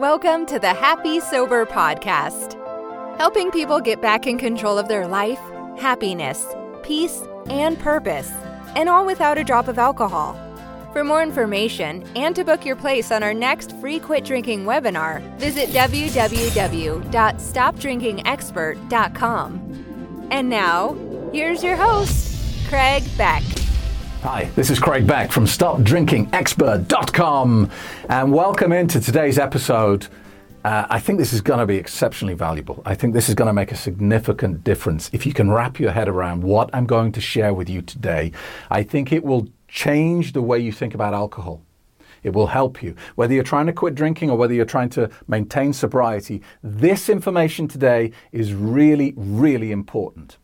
Welcome to the Happy Sober Podcast, helping people get back in control of their life, happiness, peace, and purpose, and all without a drop of alcohol. For more information and to book your place on our next free quit drinking webinar, visit www.stopdrinkingexpert.com. And now, here's your host, Craig Beck. Hi, this is Craig Beck from StopDrinkingExpert.com, and welcome into today's episode. Uh, I think this is going to be exceptionally valuable. I think this is going to make a significant difference if you can wrap your head around what I'm going to share with you today. I think it will change the way you think about alcohol. It will help you. Whether you're trying to quit drinking or whether you're trying to maintain sobriety, this information today is really, really important.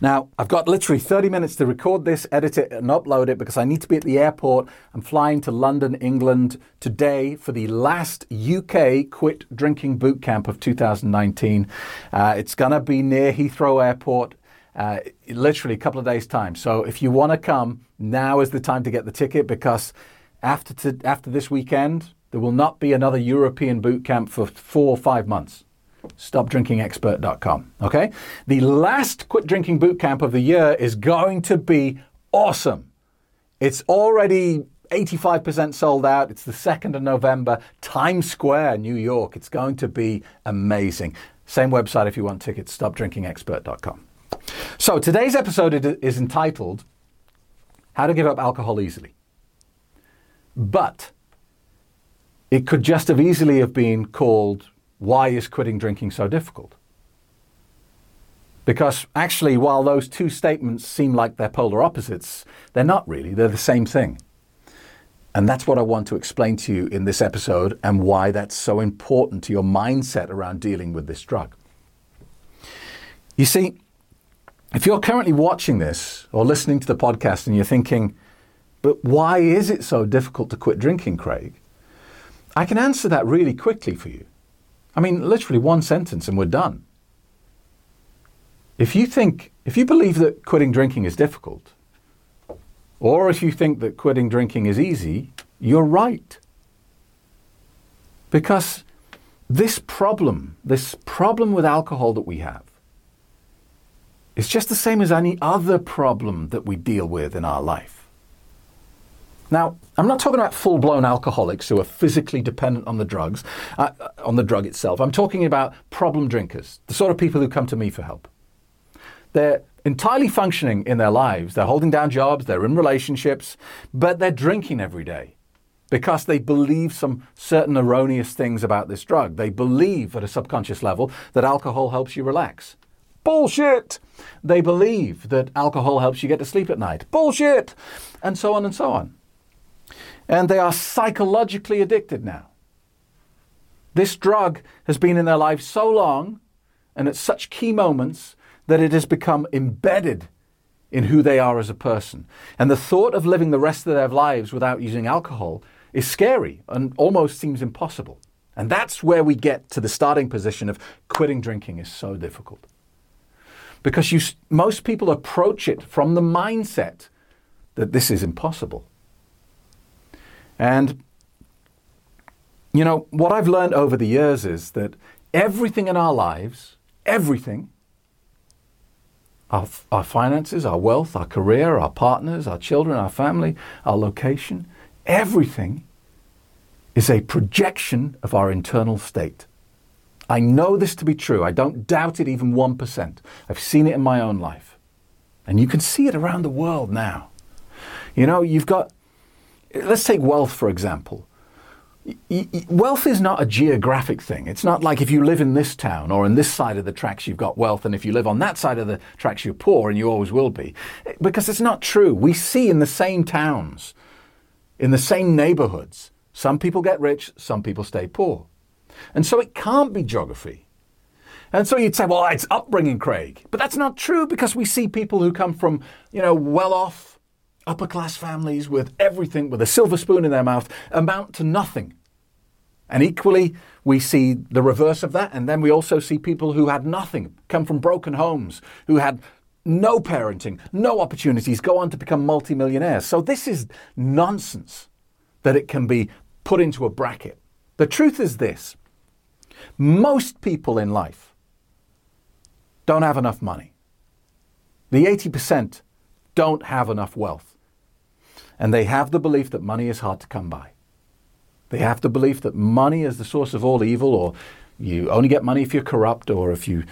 Now, I've got literally 30 minutes to record this, edit it, and upload it because I need to be at the airport. I'm flying to London, England today for the last UK Quit Drinking Boot Camp of 2019. Uh, it's going to be near Heathrow Airport. Uh, literally a couple of days' time. So if you want to come, now is the time to get the ticket because after to, after this weekend, there will not be another European boot camp for four or five months stopdrinkingexpert.com. Okay? The last quit drinking boot camp of the year is going to be awesome. It's already 85% sold out. It's the 2nd of November, Times Square, New York. It's going to be amazing. Same website if you want tickets, stopdrinkingexpert.com. So today's episode is entitled How to Give Up Alcohol Easily. But it could just have easily have been called why is quitting drinking so difficult? Because actually, while those two statements seem like they're polar opposites, they're not really. They're the same thing. And that's what I want to explain to you in this episode and why that's so important to your mindset around dealing with this drug. You see, if you're currently watching this or listening to the podcast and you're thinking, but why is it so difficult to quit drinking, Craig? I can answer that really quickly for you. I mean, literally one sentence and we're done. If you think, if you believe that quitting drinking is difficult, or if you think that quitting drinking is easy, you're right. Because this problem, this problem with alcohol that we have, is just the same as any other problem that we deal with in our life. Now, I'm not talking about full blown alcoholics who are physically dependent on the drugs, uh, uh, on the drug itself. I'm talking about problem drinkers, the sort of people who come to me for help. They're entirely functioning in their lives, they're holding down jobs, they're in relationships, but they're drinking every day because they believe some certain erroneous things about this drug. They believe at a subconscious level that alcohol helps you relax. Bullshit! They believe that alcohol helps you get to sleep at night. Bullshit! And so on and so on and they are psychologically addicted now. This drug has been in their life so long and at such key moments that it has become embedded in who they are as a person. And the thought of living the rest of their lives without using alcohol is scary and almost seems impossible. And that's where we get to the starting position of quitting drinking is so difficult. Because you, most people approach it from the mindset that this is impossible. And, you know, what I've learned over the years is that everything in our lives, everything, our, our finances, our wealth, our career, our partners, our children, our family, our location, everything is a projection of our internal state. I know this to be true. I don't doubt it even 1%. I've seen it in my own life. And you can see it around the world now. You know, you've got let's take wealth, for example. Wealth is not a geographic thing. It's not like if you live in this town or in this side of the tracks, you've got wealth, and if you live on that side of the tracks, you're poor, and you always will be. Because it's not true. We see in the same towns, in the same neighborhoods, some people get rich, some people stay poor. And so it can't be geography. And so you'd say, well, it's upbringing, Craig. But that's not true because we see people who come from, you know, well off upper class families with everything, with a silver spoon in their mouth, amount to nothing. And equally, we see the reverse of that. And then we also see people who had nothing, come from broken homes, who had no parenting, no opportunities, go on to become multimillionaires. So this is nonsense that it can be put into a bracket. The truth is this most people in life don't have enough money. The 80% don't have enough wealth. And they have the belief that money is hard to come by. They have the belief that money is the source of all evil, or you only get money if you're corrupt, or if you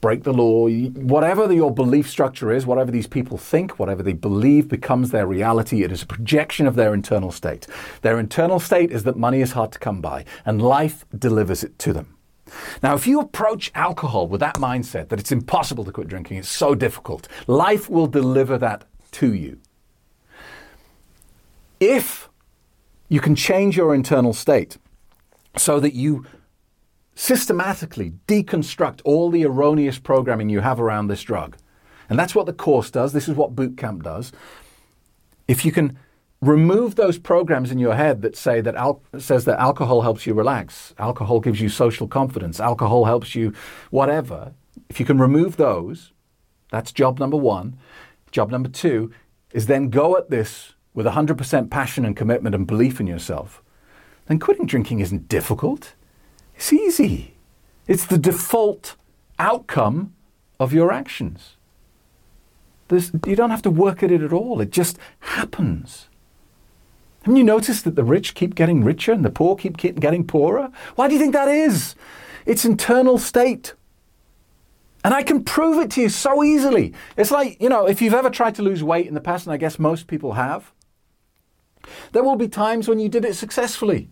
break the law, whatever your belief structure is, whatever these people think, whatever they believe becomes their reality. It is a projection of their internal state. Their internal state is that money is hard to come by, and life delivers it to them. Now, if you approach alcohol with that mindset that it's impossible to quit drinking, it's so difficult, life will deliver that to you. If you can change your internal state so that you systematically deconstruct all the erroneous programming you have around this drug. And that's what the course does. This is what boot camp does. If you can remove those programs in your head that say that al- says that alcohol helps you relax, alcohol gives you social confidence, alcohol helps you whatever. If you can remove those, that's job number 1. Job number 2 is then go at this with 100% passion and commitment and belief in yourself. Then quitting drinking isn't difficult. It's easy. It's the default outcome of your actions. There's, you don't have to work at it at all, it just happens. Haven't you noticed that the rich keep getting richer and the poor keep, keep getting poorer? Why do you think that is? It's internal state. And I can prove it to you so easily. It's like, you know, if you've ever tried to lose weight in the past, and I guess most people have, there will be times when you did it successfully.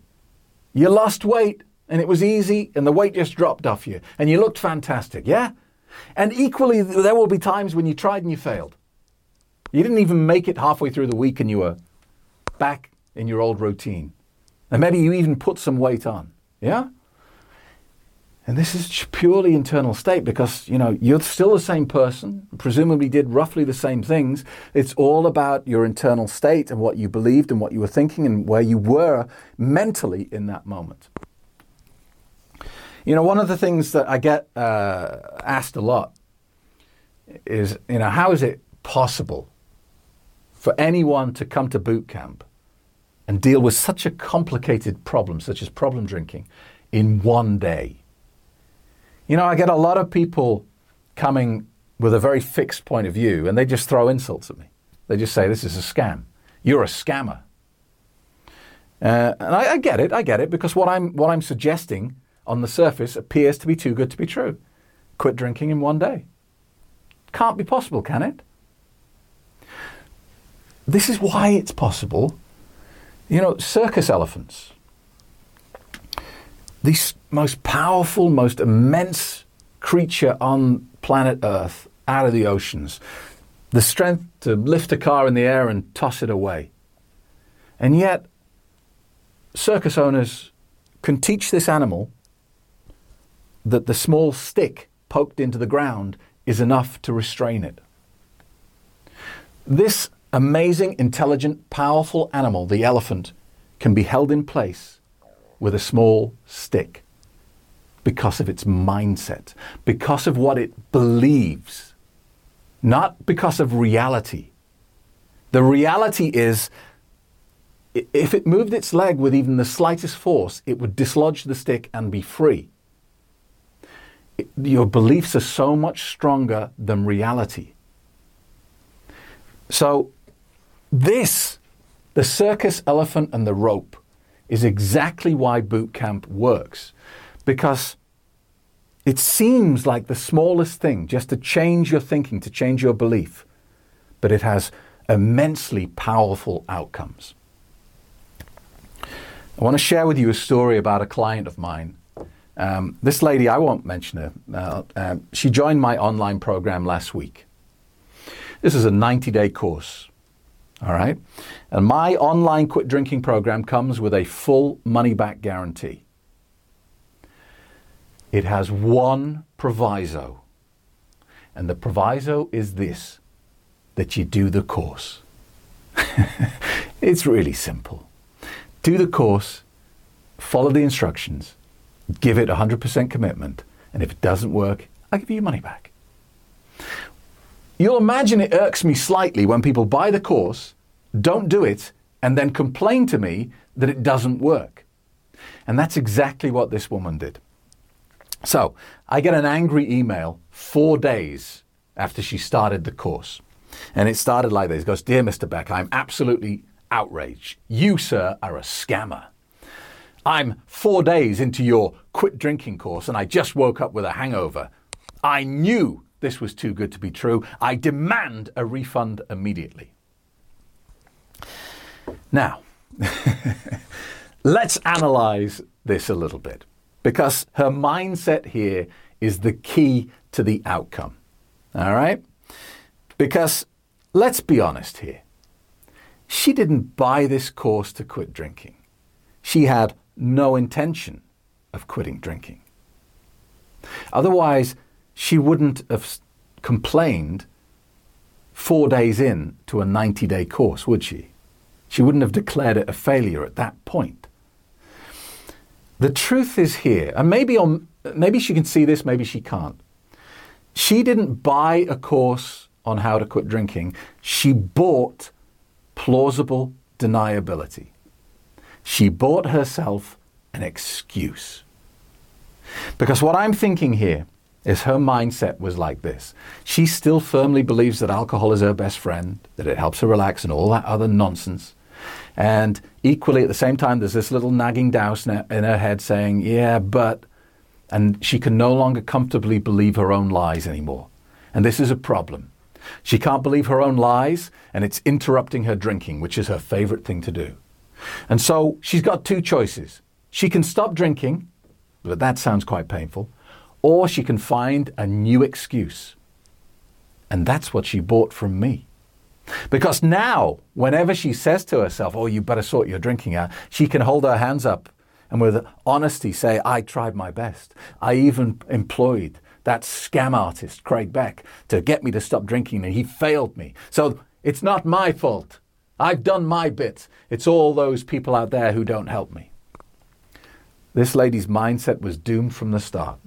You lost weight and it was easy and the weight just dropped off you and you looked fantastic, yeah? And equally, there will be times when you tried and you failed. You didn't even make it halfway through the week and you were back in your old routine. And maybe you even put some weight on, yeah? And this is purely internal state because, you know, you're still the same person, presumably did roughly the same things. It's all about your internal state and what you believed and what you were thinking and where you were mentally in that moment. You know, one of the things that I get uh, asked a lot is, you know, how is it possible for anyone to come to boot camp and deal with such a complicated problem, such as problem drinking, in one day? You know, I get a lot of people coming with a very fixed point of view and they just throw insults at me. They just say, This is a scam. You're a scammer. Uh, and I, I get it, I get it, because what I'm, what I'm suggesting on the surface appears to be too good to be true. Quit drinking in one day. Can't be possible, can it? This is why it's possible. You know, circus elephants, the most powerful, most immense creature on planet Earth out of the oceans, the strength to lift a car in the air and toss it away. And yet, circus owners can teach this animal that the small stick poked into the ground is enough to restrain it. This amazing, intelligent, powerful animal, the elephant, can be held in place with a small stick because of its mindset, because of what it believes, not because of reality. The reality is if it moved its leg with even the slightest force, it would dislodge the stick and be free your beliefs are so much stronger than reality. So, this, the circus elephant and the rope, is exactly why boot camp works. Because it seems like the smallest thing just to change your thinking, to change your belief, but it has immensely powerful outcomes. I want to share with you a story about a client of mine um, this lady, I won't mention her, uh, uh, she joined my online program last week. This is a 90 day course. All right. And my online quit drinking program comes with a full money back guarantee. It has one proviso. And the proviso is this that you do the course. it's really simple. Do the course, follow the instructions, give it 100% commitment, and if it doesn't work, I give you your money back. You'll imagine it irks me slightly when people buy the course, don't do it, and then complain to me that it doesn't work. And that's exactly what this woman did. So I get an angry email four days after she started the course. And it started like this. It goes, Dear Mr. Beck, I'm absolutely outraged. You, sir, are a scammer. I'm four days into your quit drinking course and I just woke up with a hangover. I knew this was too good to be true. I demand a refund immediately. Now, let's analyze this a little bit because her mindset here is the key to the outcome. All right? Because let's be honest here. She didn't buy this course to quit drinking. She had no intention of quitting drinking. Otherwise, she wouldn't have complained four days in to a 90 day course, would she? She wouldn't have declared it a failure at that point. The truth is here, and maybe, on, maybe she can see this, maybe she can't. She didn't buy a course on how to quit drinking, she bought plausible deniability. She bought herself an excuse. Because what I'm thinking here is her mindset was like this. She still firmly believes that alcohol is her best friend, that it helps her relax, and all that other nonsense. And equally, at the same time, there's this little nagging douse in her head saying, Yeah, but. And she can no longer comfortably believe her own lies anymore. And this is a problem. She can't believe her own lies, and it's interrupting her drinking, which is her favorite thing to do. And so she's got two choices. She can stop drinking, but that sounds quite painful, or she can find a new excuse. And that's what she bought from me. Because now, whenever she says to herself, Oh, you better sort your drinking out, she can hold her hands up and with honesty say, I tried my best. I even employed that scam artist, Craig Beck, to get me to stop drinking, and he failed me. So it's not my fault. I've done my bit. It's all those people out there who don't help me. This lady's mindset was doomed from the start.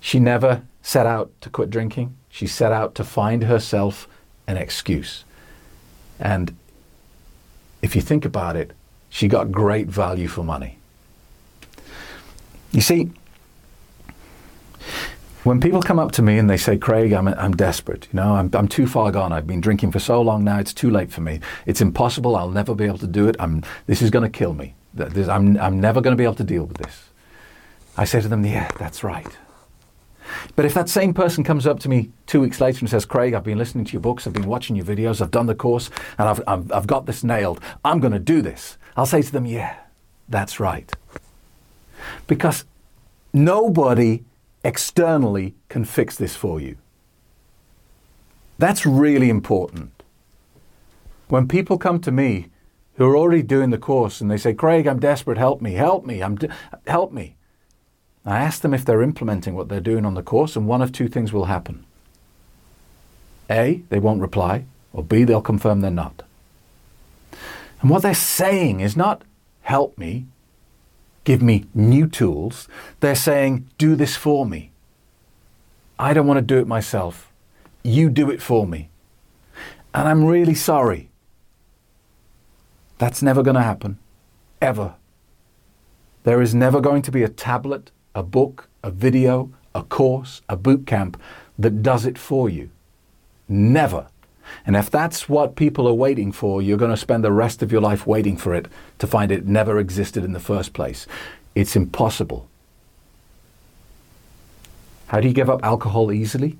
She never set out to quit drinking. She set out to find herself an excuse. And if you think about it, she got great value for money. You see, when people come up to me and they say, Craig, I'm, I'm desperate, you know, I'm, I'm too far gone. I've been drinking for so long now, it's too late for me. It's impossible. I'll never be able to do it. I'm, this is going to kill me. I'm, I'm never going to be able to deal with this. I say to them, yeah, that's right. But if that same person comes up to me two weeks later and says, Craig, I've been listening to your books, I've been watching your videos, I've done the course, and I've, I've, I've got this nailed, I'm going to do this, I'll say to them, yeah, that's right. Because nobody externally can fix this for you. That's really important. When people come to me who are already doing the course and they say, Craig, I'm desperate, help me, help me, I'm de- help me. I ask them if they're implementing what they're doing on the course, and one of two things will happen. A, they won't reply, or B, they'll confirm they're not. And what they're saying is not, help me, give me new tools. They're saying, do this for me. I don't want to do it myself. You do it for me. And I'm really sorry. That's never going to happen. Ever. There is never going to be a tablet a book, a video, a course, a boot camp that does it for you. Never. And if that's what people are waiting for, you're going to spend the rest of your life waiting for it to find it never existed in the first place. It's impossible. How do you give up alcohol easily?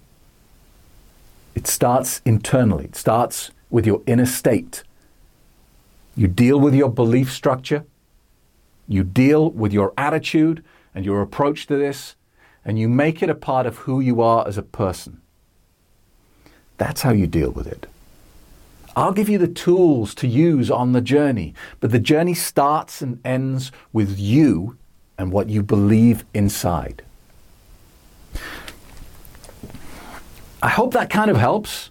It starts internally, it starts with your inner state. You deal with your belief structure, you deal with your attitude, and your approach to this, and you make it a part of who you are as a person. That's how you deal with it. I'll give you the tools to use on the journey, but the journey starts and ends with you and what you believe inside. I hope that kind of helps.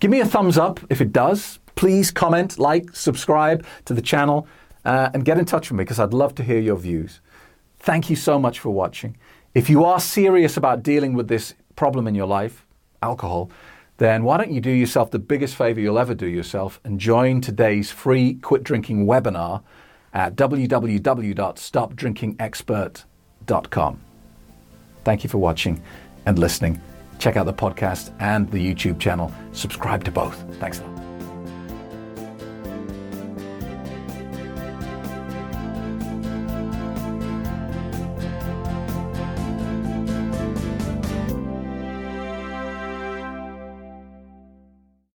Give me a thumbs up if it does. Please comment, like, subscribe to the channel, uh, and get in touch with me because I'd love to hear your views. Thank you so much for watching. If you are serious about dealing with this problem in your life, alcohol, then why don't you do yourself the biggest favor you'll ever do yourself and join today's free quit drinking webinar at www.stopdrinkingexpert.com. Thank you for watching and listening. Check out the podcast and the YouTube channel. Subscribe to both. Thanks a lot.